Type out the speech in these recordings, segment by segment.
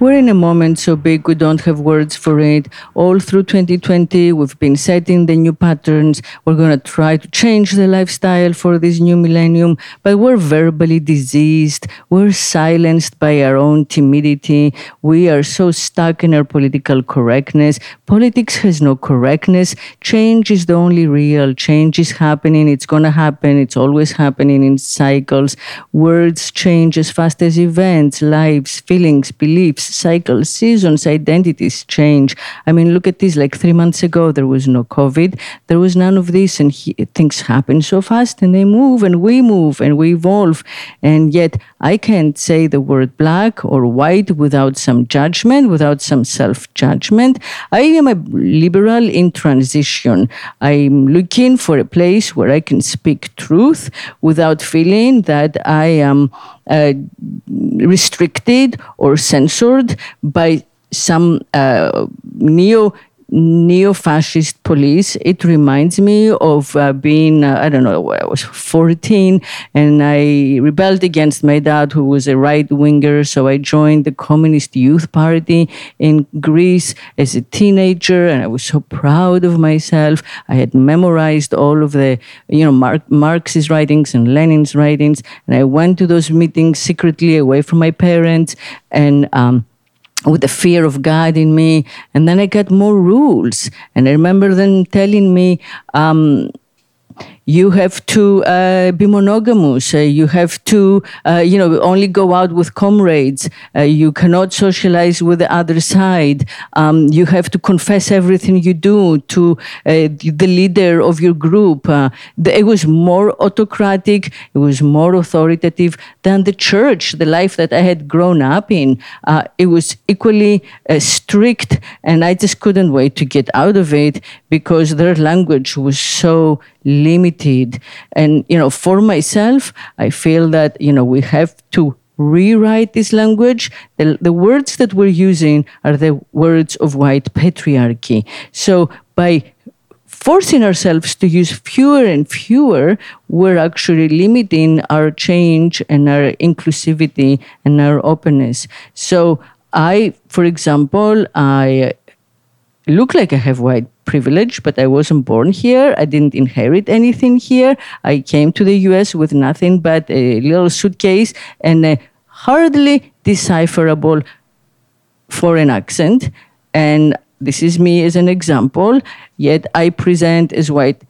We're in a moment so big we don't have words for it. All through 2020, we've been setting the new patterns. We're going to try to change the lifestyle for this new millennium, but we're verbally diseased. We're silenced by our own timidity. We are so stuck in our political correctness. Politics has no correctness. Change is the only real. Change is happening. It's going to happen. It's always happening in cycles. Words change as fast as events, lives, feelings, beliefs cycles, seasons, identities change. I mean, look at this like three months ago, there was no COVID, there was none of this, and he, things happen so fast and they move and we move and we evolve. And yet, I can't say the word black or white without some judgment, without some self judgment. I am a liberal in transition. I'm looking for a place where I can speak truth without feeling that I am uh, restricted or censored by some uh, neo neo-fascist police. It reminds me of uh, being, uh, I don't know, I was 14 and I rebelled against my dad, who was a right-winger. So I joined the Communist Youth Party in Greece as a teenager, and I was so proud of myself. I had memorized all of the, you know, Mark, Marx's writings and Lenin's writings, and I went to those meetings secretly away from my parents, and um, with the fear of God in me. And then I got more rules. And I remember them telling me, um, you have to uh, be monogamous. Uh, you have to, uh, you know, only go out with comrades. Uh, you cannot socialize with the other side. Um, you have to confess everything you do to uh, the leader of your group. Uh, it was more autocratic. It was more authoritative than the church, the life that I had grown up in. it was equally strict, and I just couldn't wait to get out of it because their language was so limited. And, you know, for myself, I feel that, you know, we have to rewrite this language. The, the words that we're using are the words of white patriarchy. So by forcing ourselves to use fewer and fewer, we're actually limiting our change and our inclusivity and our openness. So I, for example, I look like I have white privilege, but I wasn't born here. I didn't inherit anything here. I came to the US with nothing but a little suitcase and a hardly decipherable foreign accent. And this is me as an example, yet I present as white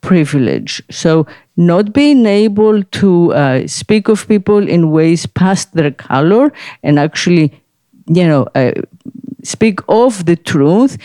privilege. So, not being able to uh, speak of people in ways past their color and actually, you know, uh, speak of the truth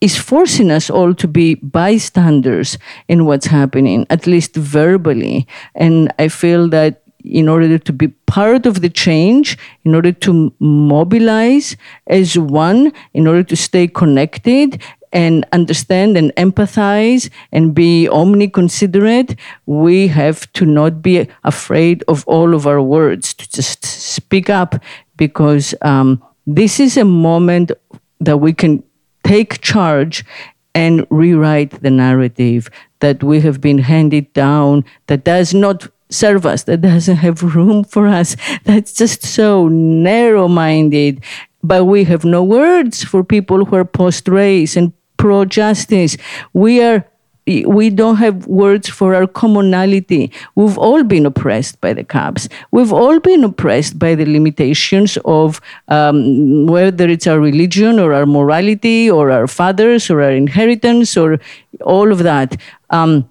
is forcing us all to be bystanders in what's happening, at least verbally. And I feel that in order to be part of the change, in order to mobilize as one, in order to stay connected and understand and empathize and be omniconsiderate, we have to not be afraid of all of our words, to just speak up because um, this is a moment that we can take charge and rewrite the narrative that we have been handed down that does not serve us, that doesn't have room for us, that's just so narrow minded. But we have no words for people who are post race and pro justice. We are we don't have words for our commonality. We've all been oppressed by the cops. We've all been oppressed by the limitations of um, whether it's our religion or our morality or our fathers or our inheritance or all of that. Um,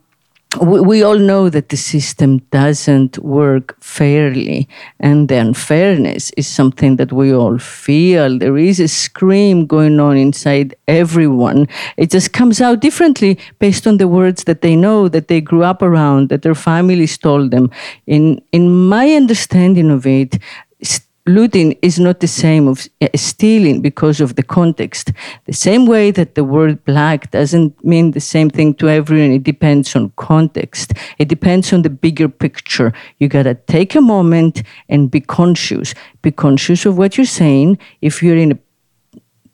we, we all know that the system doesn't work fairly, and the unfairness is something that we all feel. There is a scream going on inside everyone. It just comes out differently based on the words that they know, that they grew up around, that their families told them. In in my understanding of it, looting is not the same of uh, stealing because of the context. The same way that the word black doesn't mean the same thing to everyone. It depends on context. It depends on the bigger picture. You gotta take a moment and be conscious. Be conscious of what you're saying. If you're in a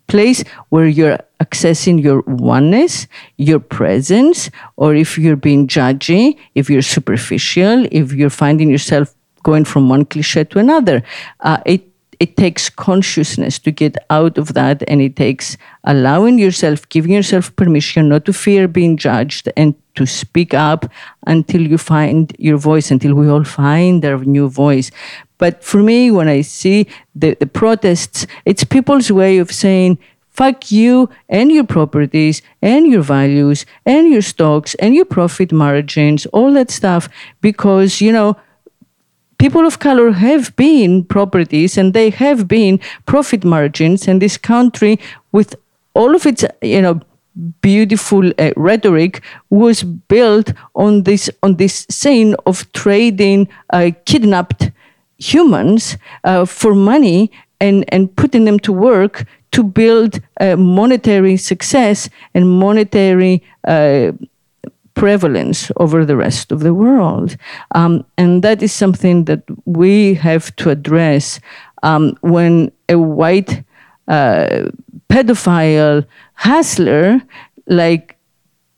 place where you're accessing your oneness, your presence, or if you're being judgy, if you're superficial, if you're finding yourself going from one cliche to another. Uh, it it takes consciousness to get out of that, and it takes allowing yourself, giving yourself permission not to fear being judged, and to speak up until you find your voice, until we all find our new voice. But for me, when I see the, the protests, it's people's way of saying, fuck you and your properties and your values and your stocks and your profit margins, all that stuff, because, you know, people of color have been properties and they have been profit margins and this country with all of its, you know, beautiful uh, rhetoric was built on this on this scene of trading uh, kidnapped humans uh, for money and and putting them to work to build uh, monetary success and monetary uh, prevalence over the rest of the world um, and that is something that we have to address um, when a white uh, pedophile hustler like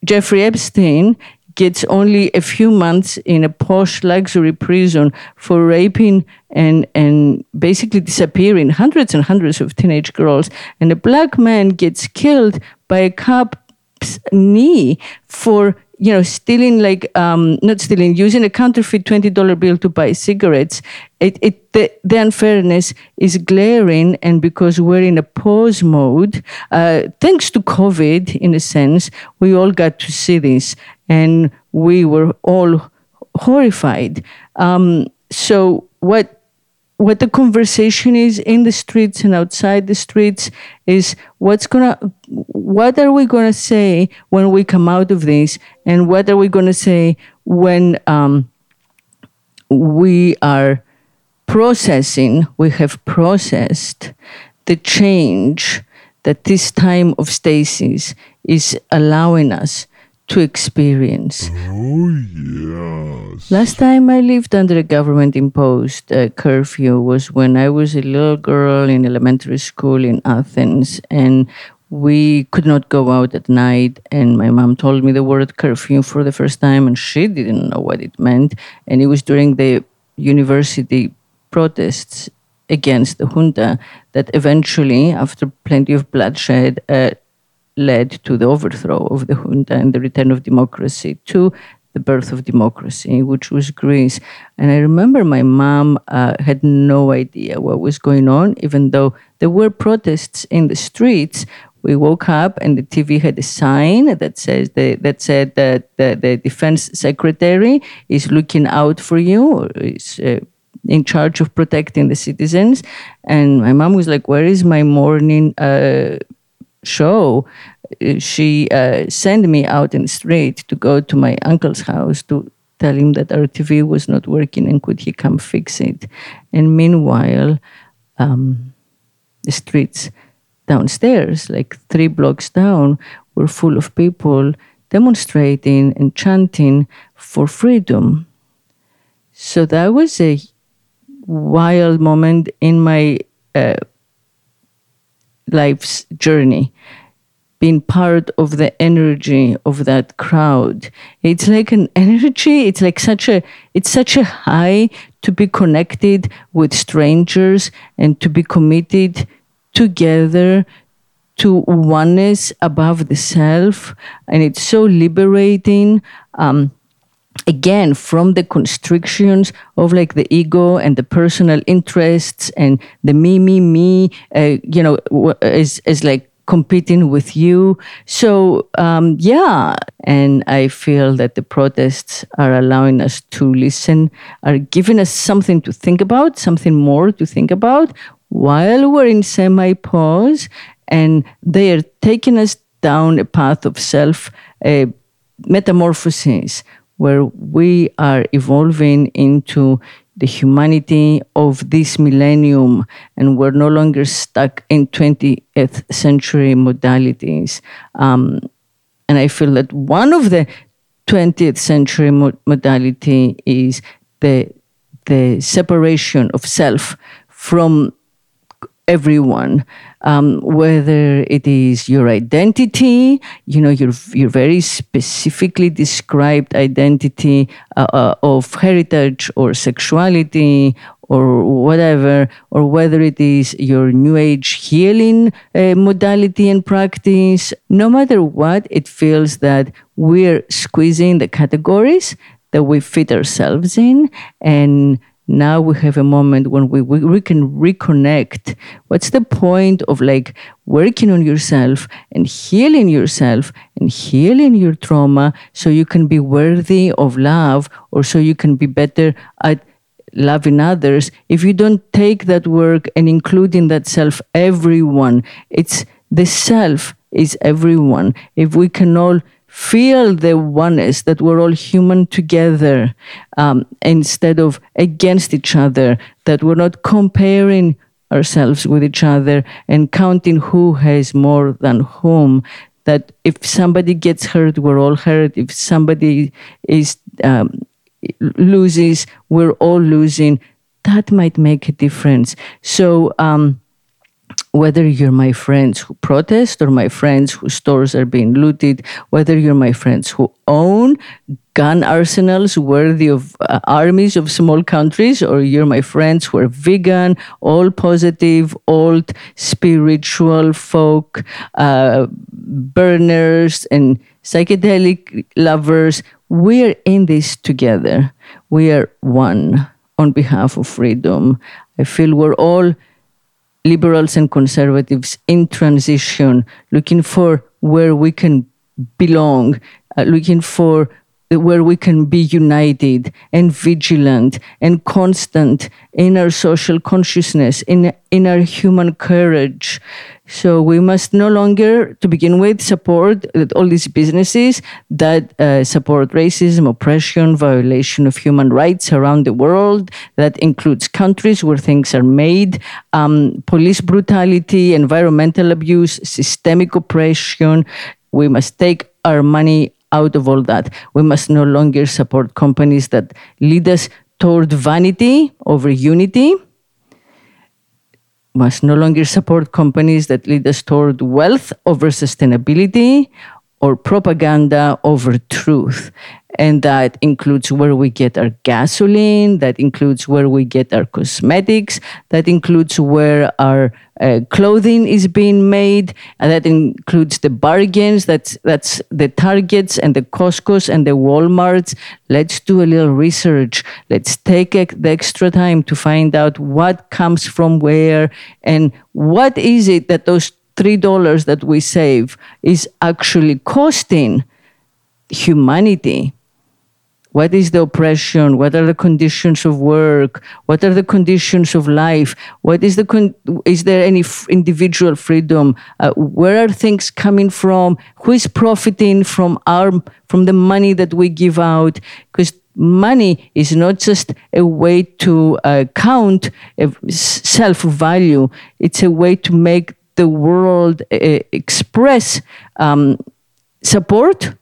Jeffrey Epstein gets only a few months in a posh luxury prison for raping and, and basically disappearing hundreds and hundreds of teenage girls. And a black man gets killed by a cop's knee for you know, stealing like um, not stealing, using a counterfeit twenty dollar bill to buy cigarettes. It, it the, the, unfairness is glaring, and because we're in a pause mode, uh, thanks to COVID, in a sense, we all got to see this, and we were all horrified. Um, so what what the conversation is in the streets and outside the streets is what's gonna what are we gonna say when we come out of this? And what are we gonna say when um, we are processing we have processed the change that this time of stasis is allowing us to experience. Oh, yes. Last time I lived under a government imposed uh, curfew was when I was a little girl in elementary school in Athens, and we could not go out at night. And my mom told me the word curfew for the first time, and she didn't know what it meant. And it was during the university protests against the junta that eventually, after plenty of bloodshed, uh, led to the overthrow of the junta and the return of democracy to the birth of democracy, which was Greece. And I remember my mom uh, had no idea what was going on, even though there were protests in the streets. We woke up and the TV had a sign that says the, that said that the, the defense secretary is looking out for you, is uh, in charge of protecting the citizens. And my mom was like, "Where is my morning uh, show, she uh, sent me out in the street to go to my uncle's house to tell him that our TV was not working and could he come fix it. And meanwhile, um, the streets downstairs, like three blocks down, were full of people demonstrating and chanting for freedom. So that was a wild moment in my uh, life's journey being part of the energy of that crowd. It's like an energy it's like such a it's such a high to be connected with strangers and to be committed together to oneness above the self. And it's so liberating um, again from the constrictions of like the ego and the personal interests and the me me me uh, you know is is like competing with you. So um, yeah. And i feel that the protests are allowing us to listen are giving us something to think about something more to think about while we're in semi pause and they are taking us down a path of self uh, metamorphosis where we are evolving into the humanity of this millennium and we're no longer stuck in 20th century modalities. Um, and I feel that one of the 20th century mo- modality is the, the separation of self from everyone, um, whether it is your identity, you know, your your very specifically described identity uh, uh, of heritage or sexuality or whatever, or whether it is your new age healing uh, modality and practice, no matter what, it feels that we're squeezing the categories that we fit ourselves in and now we have a moment when we, we, we can reconnect. What's the point of like working on yourself and healing yourself and healing your trauma so you can be worthy of love or so you can be better at loving others? If you don't take that work and include in that self everyone it's the self is everyone. If we can all feel the oneness that we're all human together um, instead of against each other, that we're not comparing ourselves with each other and counting who has more than whom. That if somebody gets hurt, we're all hurt. If somebody is um, loses, we're all losing. That might make a difference. So. Um, whether you're my friends who protest or my friends whose stores are being looted, whether you're my friends who own gun arsenals worthy of uh, armies of small countries, or you're my friends who are vegan, all positive, old spiritual folk, uh, burners, and psychedelic lovers, we're in this together. We are one on behalf of freedom. I feel we're all liberals and conservatives in transition, looking for where we can belong, uh, looking for where we can be united and vigilant and constant in our social consciousness, in, in our human courage. So we must no longer, to begin with, support all these businesses that uh, support racism, oppression, violation of human rights around the world. That includes countries where things are made, um, police brutality, environmental abuse, systemic oppression. We must take our money out of all that. We must no longer support companies that lead us toward vanity over unity must no longer support companies that lead us toward wealth over sustainability or propaganda over truth. And that includes where we get our gasoline, that includes where we get our cosmetics, that includes where our uh, clothing is being made, and that includes the bargains, that's, that's the Targets and the Costco's and the Walmarts. Let's do a little research. Let's take the extra time to find out what comes from where and what is it that those $3 that we save is actually costing humanity. What is the oppression? What are the conditions of work? What are the conditions of life? What is the con- is there any f- individual freedom? Uh, where are things coming from? Who is profiting from our from the money that we give out? Because money is not just a way to uh, count self value; it's a way to make the world uh, express um, support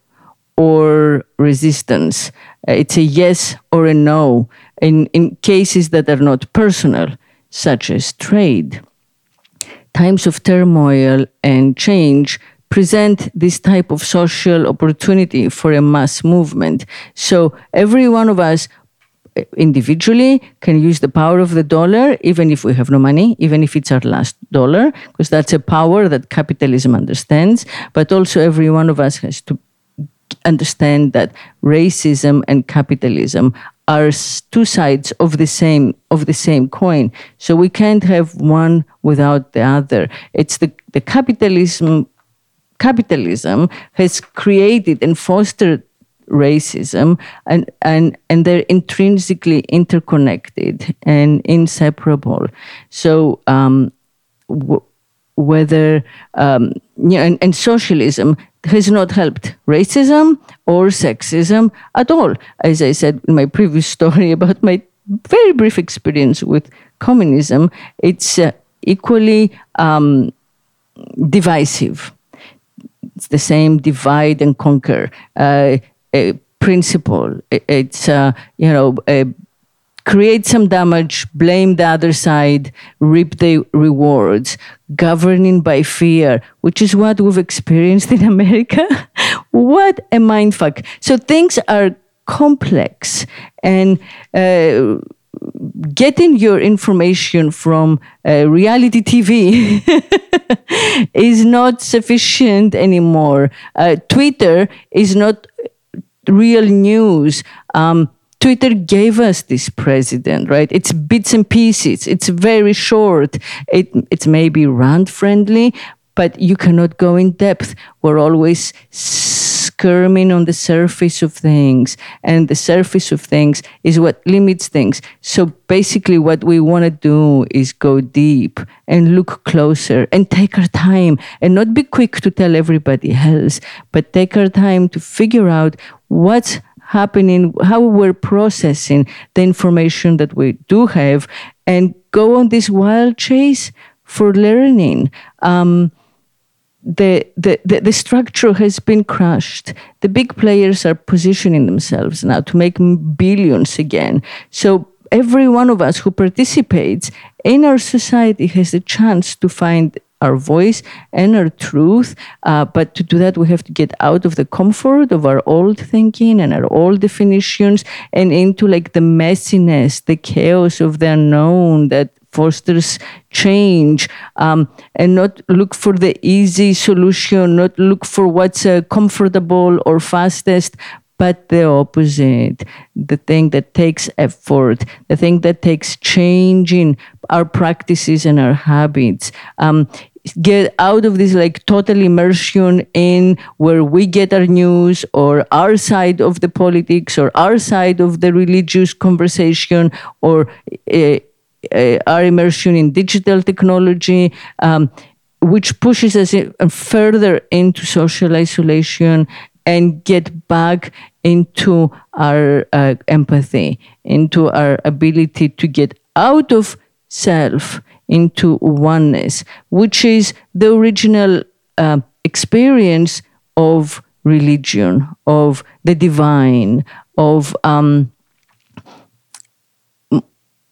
or resistance. Uh, it's a yes or a no in, in cases that are not personal, such as trade. Times of turmoil and change present this type of social opportunity for a mass movement. So every one of us individually can use the power of the dollar, even if we have no money, even if it's our last dollar, because that's a power that capitalism understands. But also, every one of us has to understand that racism and capitalism are two sides of the same of the same coin. So we can't have one without the other. It's the, the capitalism capitalism has created and fostered racism and, and, and they're intrinsically interconnected and inseparable. So um, w- whether um, know, and, and socialism has not helped racism or sexism at all. As I said in my previous story about my very brief experience with communism, it's uh, equally um, divisive. It's the same divide and conquer. Uh, principle. It's uh, you know create some damage, blame the other side, reap the rewards, governing by fear, which is what we've experienced in America. what a mindfuck. So things are complex and uh, getting your information from uh, reality TV is not sufficient anymore. Uh, Twitter is not real news. Um, Twitter gave us this president, right? It's bits and pieces. It's very short. It, it's maybe rant friendly, but you cannot go in depth. We're always skirming on the surface of things, and the surface of things is what limits things. So basically, what we want to do is go deep and look closer and take our time and not be quick to tell everybody else, but take our time to figure out what's happening, how we're processing the information that we do have, and go on this wild chase for learning. Um, the, the, the, the, structure has been crushed. The big players are positioning themselves now to make billions again. So every one of us who participates in our society has a chance to find our voice and our truth. Uh, but to do that, we have to get out of the comfort of our old thinking and our old definitions and into like the messiness, the chaos of the unknown that fosters change. Um, and not look for the easy solution, not look for what's uh, comfortable or fastest, but the opposite. The thing that takes effort the thing that takes changing our practices and our habits. Um, get out of this like total immersion in where we get our news or our side of the politics or our side of the religious conversation or uh, uh, our immersion in digital technology um, which pushes us further into social isolation and get back into our uh, empathy, into our ability to get out of self into oneness, which is the original uh, experience of religion, of the divine, of um,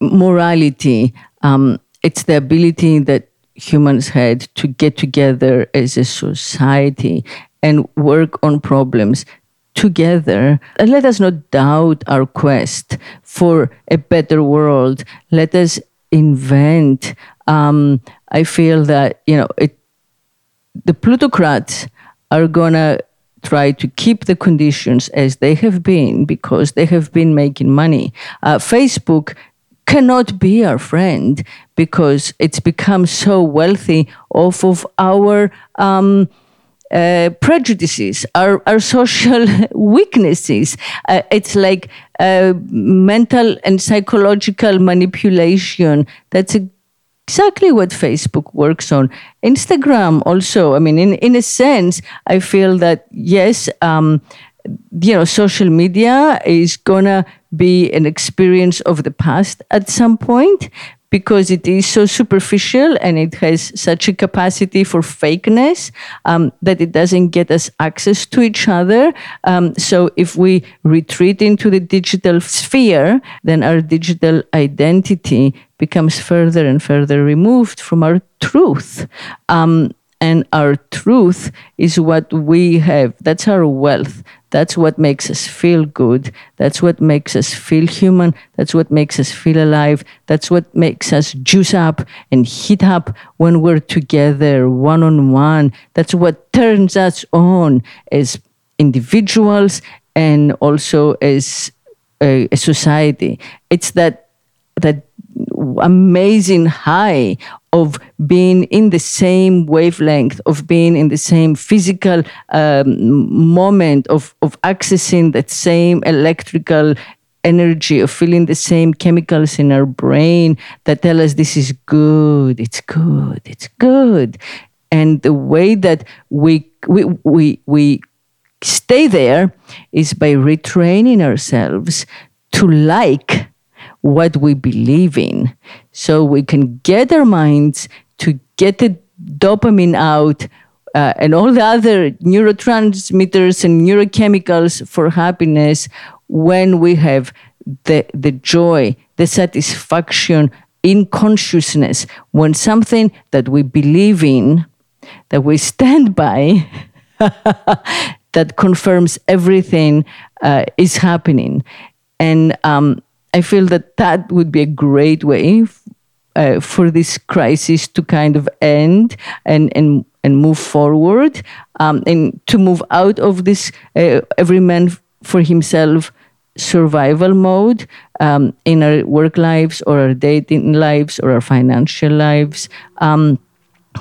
morality. Um, it's the ability that humans had to get together as a society and work on problems together. And let us not doubt our quest for a better world. Let us invent. Um, I feel that you know it, the plutocrats are gonna try to keep the conditions as they have been because they have been making money. Uh, Facebook cannot be our friend because it's become so wealthy off of our um, uh, prejudices, our, our social weaknesses. Uh, it's like uh, mental and psychological manipulation. That's exactly what Facebook works on. Instagram also, I mean, in, in a sense, I feel that yes, um, you know, social media is gonna be an experience of the past at some point because it is so superficial and it has such a capacity for fakeness um, that it doesn't get us access to each other. Um, so if we retreat into the digital sphere, then our digital identity becomes further and further removed from our truth. Um, and our truth is what we have. That's our wealth. That's what makes us feel good. That's what makes us feel human. That's what makes us feel alive. That's what makes us juice up and heat up when we're together, one on one. That's what turns us on as individuals and also as a, a society. It's that that amazing high of being in the same wavelength, of being in the same physical um, moment, of, of accessing that same electrical energy, of feeling the same chemicals in our brain that tell us this is good, it's good, it's good. And the way that we, we, we, we stay there is by retraining ourselves to like what we believe in. So we can get our minds to get the dopamine out uh, and all the other neurotransmitters and neurochemicals for happiness when we have the, the joy, the satisfaction in consciousness when something that we believe in, that we stand by, that confirms everything uh, is happening. And um, I feel that that would be a great way uh, for this crisis to kind of end and, and, and move forward um, and to move out of this uh, every man for himself survival mode um, in our work lives or our dating lives or our financial lives. Um,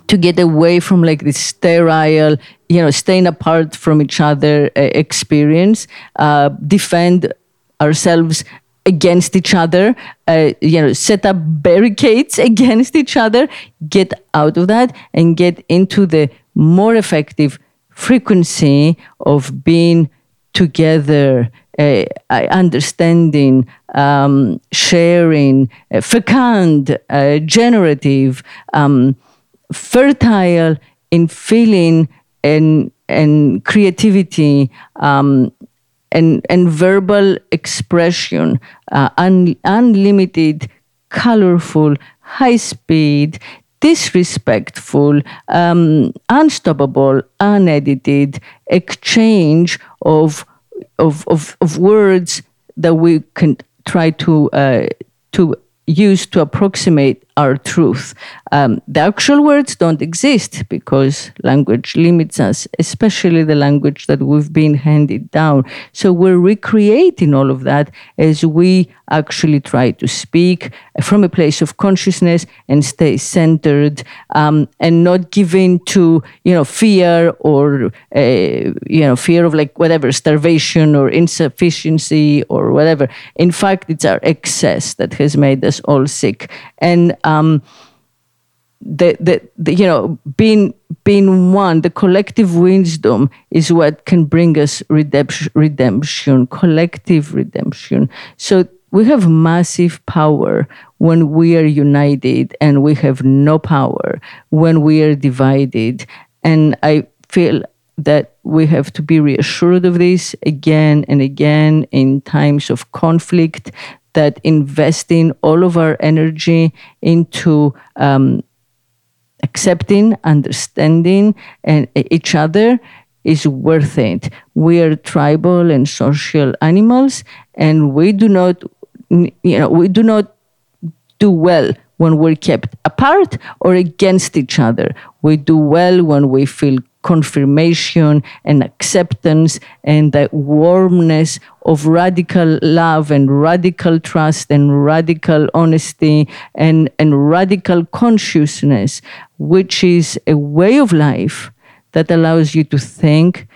to get away from like this sterile, you know, staying apart from each other uh, experience, uh, defend ourselves against each other, uh, you know, set up barricades against each other, get out of that and get into the more effective frequency of being together, uh, understanding, um, sharing, uh, fecund, uh, generative, um, fertile in feeling and and creativity um, and and verbal expression, uh, un, unlimited, colorful, high speed, disrespectful, um, unstoppable, unedited exchange of, of, of, of, words that we can try to, uh, to use to approximate our truth. Um, the actual words don't exist because language limits us, especially the language that we've been handed down. So we're recreating all of that as we actually try to speak from a place of consciousness and stay centered um, and not giving to you know fear or uh, you know fear of like whatever starvation or insufficiency or whatever. In fact, it's our excess that has made us all sick and um, the, the, the, you know being being one the collective wisdom is what can bring us redemption redemption collective redemption. So we have massive power when we are united and we have no power when we are divided. And i feel that we have to be reassured of this again and again in times of conflict that investing all of our energy into um, accepting, understanding, and each other is worth it. We are tribal and social animals, and we do not, you know, we do not do well when we're kept apart or against each other. We do well when we feel confirmation and acceptance and the warmness of radical love and radical trust and radical honesty and, and radical consciousness, which is a way of life that allows you to think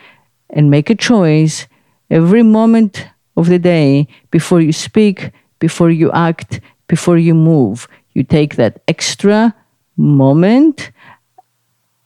and make a choice every moment of the day before you speak, before you act, before you move. You take that extra moment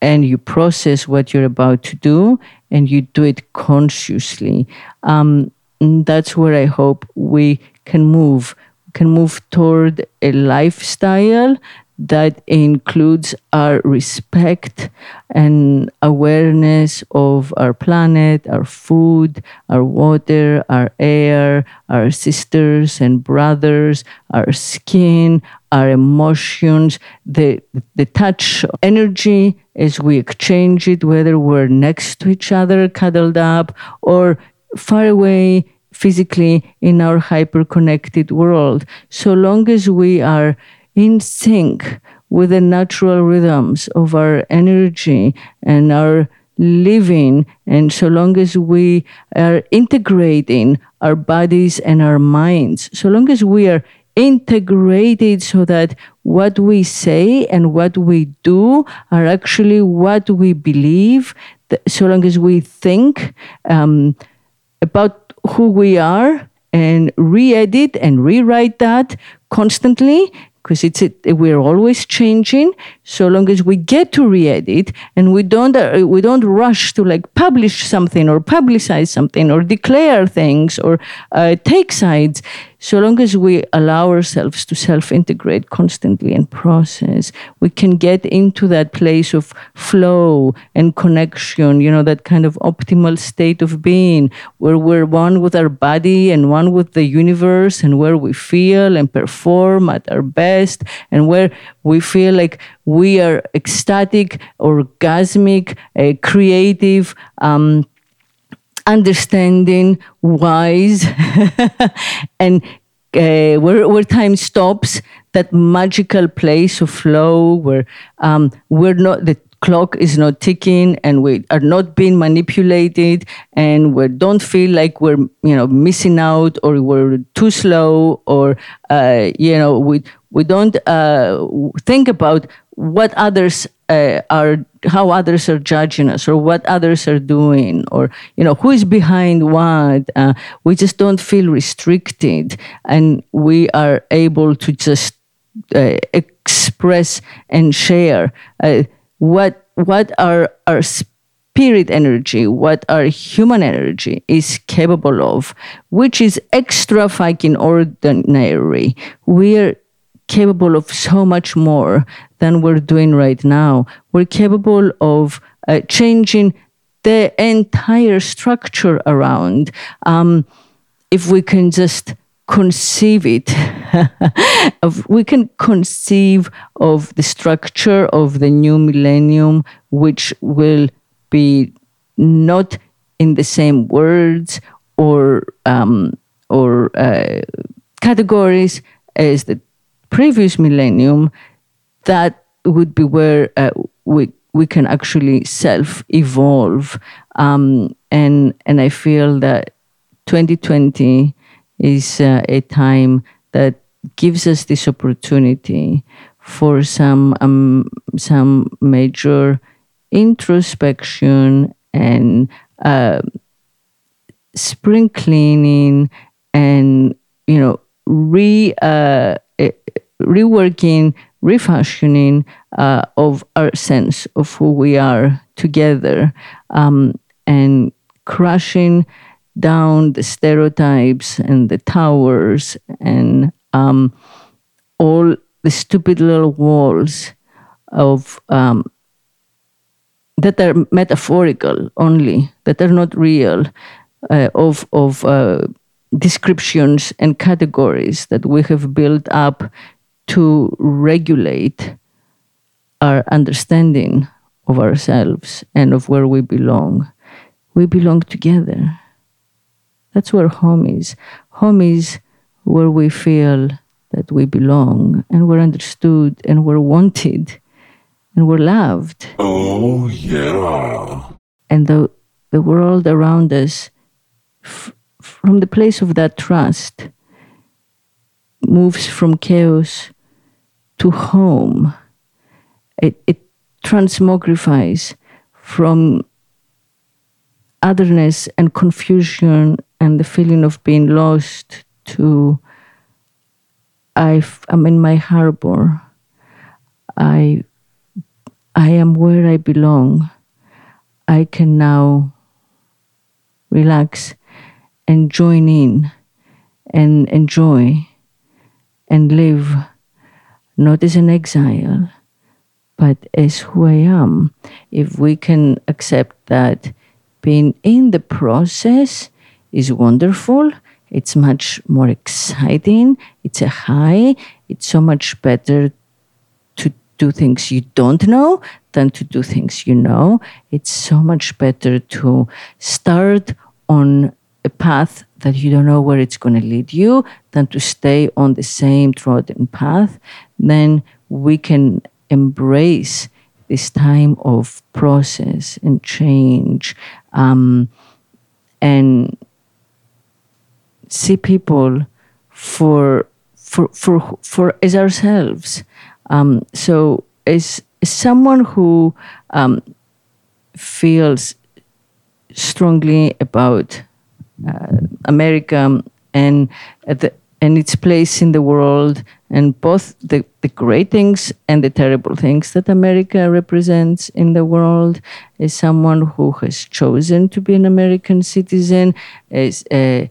and you process what you're about to do and you do it consciously. Um, that's where I hope we can move. Can move toward a lifestyle that includes our respect and awareness of our planet, our food, our water, our air, our sisters and brothers, our skin, our emotions, the, the touch energy as we exchange it, whether we're next to each other, cuddled up, or far away physically in our hyper connected world. So long as we are in sync with the natural rhythms of our energy and our living, and so long as we are integrating our bodies and our minds, so long as we are integrated so that what we say and what we do are actually what we believe, so long as we think um, about who we are and re edit and rewrite that constantly because it's it, we're always changing so long as we get to re-edit and we don't uh, we don't rush to like publish something or publicize something or declare things or uh, take sides so long as we allow ourselves to self integrate constantly and process, we can get into that place of flow and connection, you know, that kind of optimal state of being where we're one with our body and one with the universe and where we feel and perform at our best and where we feel like we are ecstatic, orgasmic, uh, creative. Um, understanding, wise, and uh, where, where time stops, that magical place of flow where um, we're not, the clock is not ticking and we are not being manipulated and we don't feel like we're, you know, missing out or we're too slow or, uh, you know, we, we don't uh, think about what others uh, are how others are judging us or what others are doing or you know who is behind what uh, we just don't feel restricted and we are able to just uh, express and share uh, what what our our spirit energy what our human energy is capable of which is extra fucking ordinary. We're capable of so much more than we're doing right now. We're capable of uh, changing the entire structure around um, if we can just conceive it. we can conceive of the structure of the new millennium, which will be not in the same words or um, or uh, categories as the previous millennium, that would be where uh, we we can actually self evolve. Um, and and I feel that 2020 is uh, a time that gives us this opportunity for some um, some major introspection and uh, spring cleaning and you know re uh, reworking, refashioning uh, of our sense of who we are together um, and crushing down the stereotypes and the towers and um, all the stupid little walls of um, that are metaphorical only, that are not real, uh, of of uh, descriptions and categories that we have built up to regulate our understanding of ourselves and of where we belong. We belong together. That's where home is. Home is where we feel that we belong and we're understood and we're wanted and we're loved. Oh, yeah. And the, the world around us f- from the place of that trust, moves from chaos to home. It, it transmogrifies from otherness and confusion and the feeling of being lost to i am in my harbor. I, I am where I belong. I can now relax and join in and enjoy and live not as an exile, but as who I am. If we can accept that being in the process is wonderful, it's much more exciting, it's a high, it's so much better to do things you don't know than to do things you know. It's so much better to start on a path that you don't know where it's going to lead you than to stay on the same trodden path, then we can embrace this time of process and change um, and see people for for for for as ourselves. Um, so as, as someone who um, feels strongly about Uh, America um, and the, and its place in the world, and both the, the great things and the terrible things that America represents in the world. is someone who has chosen to be an American citizen, as a uh,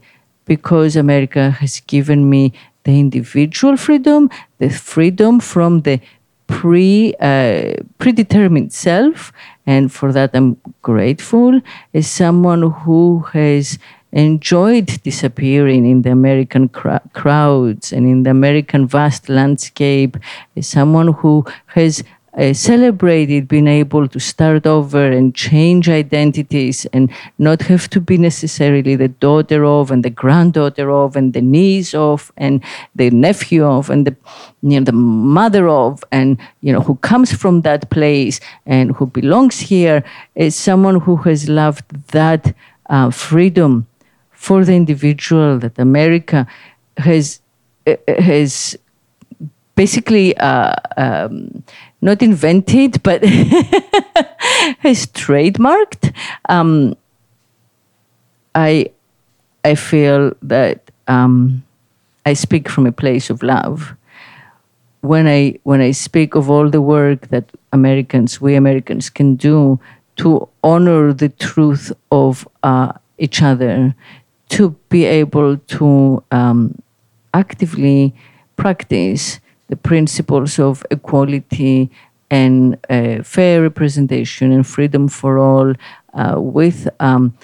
because America has given me the individual freedom, the freedom from the pre uh, predetermined self, and for that I'm grateful. As someone who has enjoyed disappearing in the American cr- crowds and in the American vast landscape, as someone who has uh, celebrated being able to start over and change identities and not have to be necessarily the daughter of and the granddaughter of and the niece of and the nephew of and the you know the mother of and you know who comes from that place and who belongs here is someone who has loved that uh, freedom for the individual that America has uh, has basically uh, um, not invented, but has trademarked. Um, I I feel that um, I speak from a place of love. When I when I speak of all the work that Americans, we Americans, can do to honor the truth of uh, each other, to be able to um, actively practice the principles of equality and uh, fair representation and freedom for all uh, with um,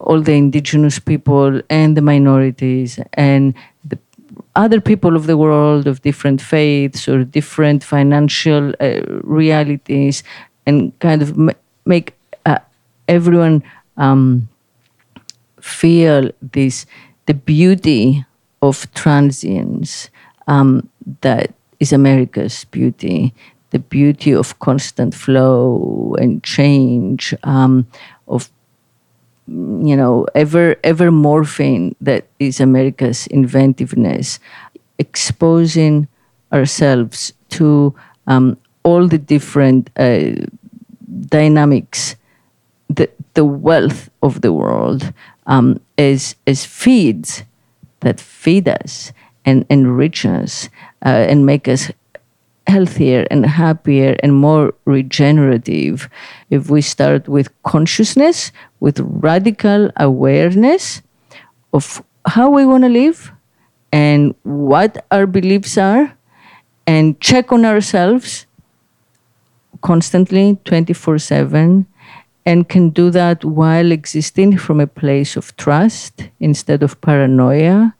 all the indigenous people and the minorities and the other people of the world of different faiths or different financial uh, realities and kind of m- make uh, everyone um, feel this the beauty of transience um, that is America's beauty, the beauty of constant flow and change, um, of you know ever ever morphing that is America's inventiveness, exposing ourselves to um, all the different uh, dynamics, the the wealth of the world um, as feeds that feed us and enrich us uh, and make us healthier and happier and more regenerative. If we start with consciousness, with radical awareness of how we want to live and what our beliefs are, and check on ourselves constantly 24 7 and can do that while existing from a place of trust instead of paranoia,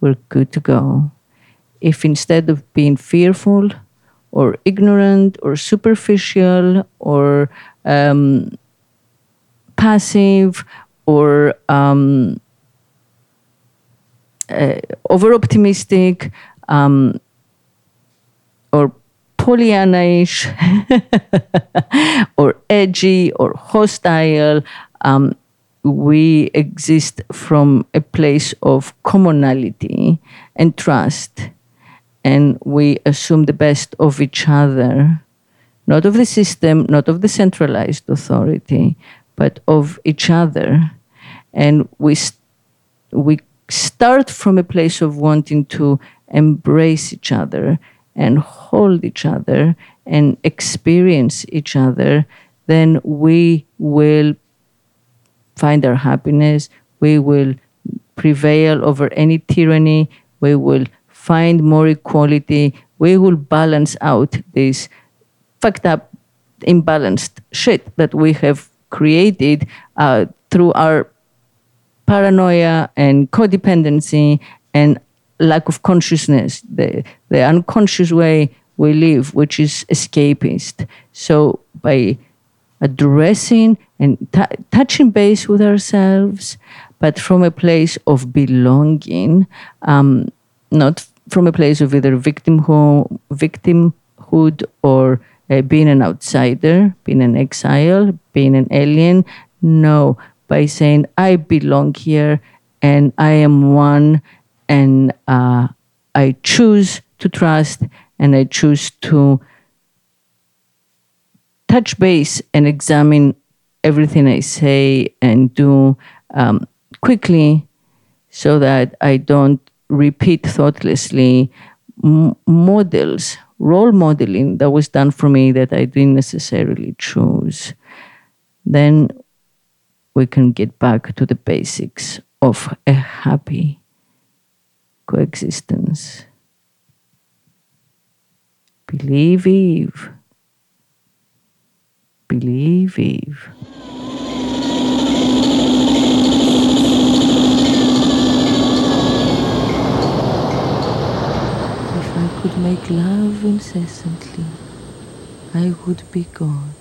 we're good to go. If instead of being fearful or ignorant or superficial or um, passive or um, uh, over optimistic um, or Pollyanna-ish or edgy or hostile, um, we exist from a place of commonality and trust and we assume the best of each other, not of the system, not of the centralized authority, but of each other. And we, st- we start from a place of wanting to embrace each other and hold each other and experience each other, then we will find our happiness, we will prevail over any tyranny, we will find more equality, we will balance out this fucked up, imbalanced shit that we have created uh, through our paranoia and codependency and lack of consciousness, the, the unconscious way we live, which is escapist. So by addressing and t- touching base with ourselves, but from a place of belonging, um, not from a place of either victimhood, victimhood or uh, being an outsider, being an exile, being an alien. No, by saying, I belong here and I am one and uh, I choose to trust and I choose to touch base and examine everything I say and do um, quickly so that I don't repeat thoughtlessly m- models, role modeling that was done for me that I didn't necessarily choose, then we can get back to the basics of a happy coexistence. Believe Eve. Believe Eve. If I could make love incessantly, I would be God.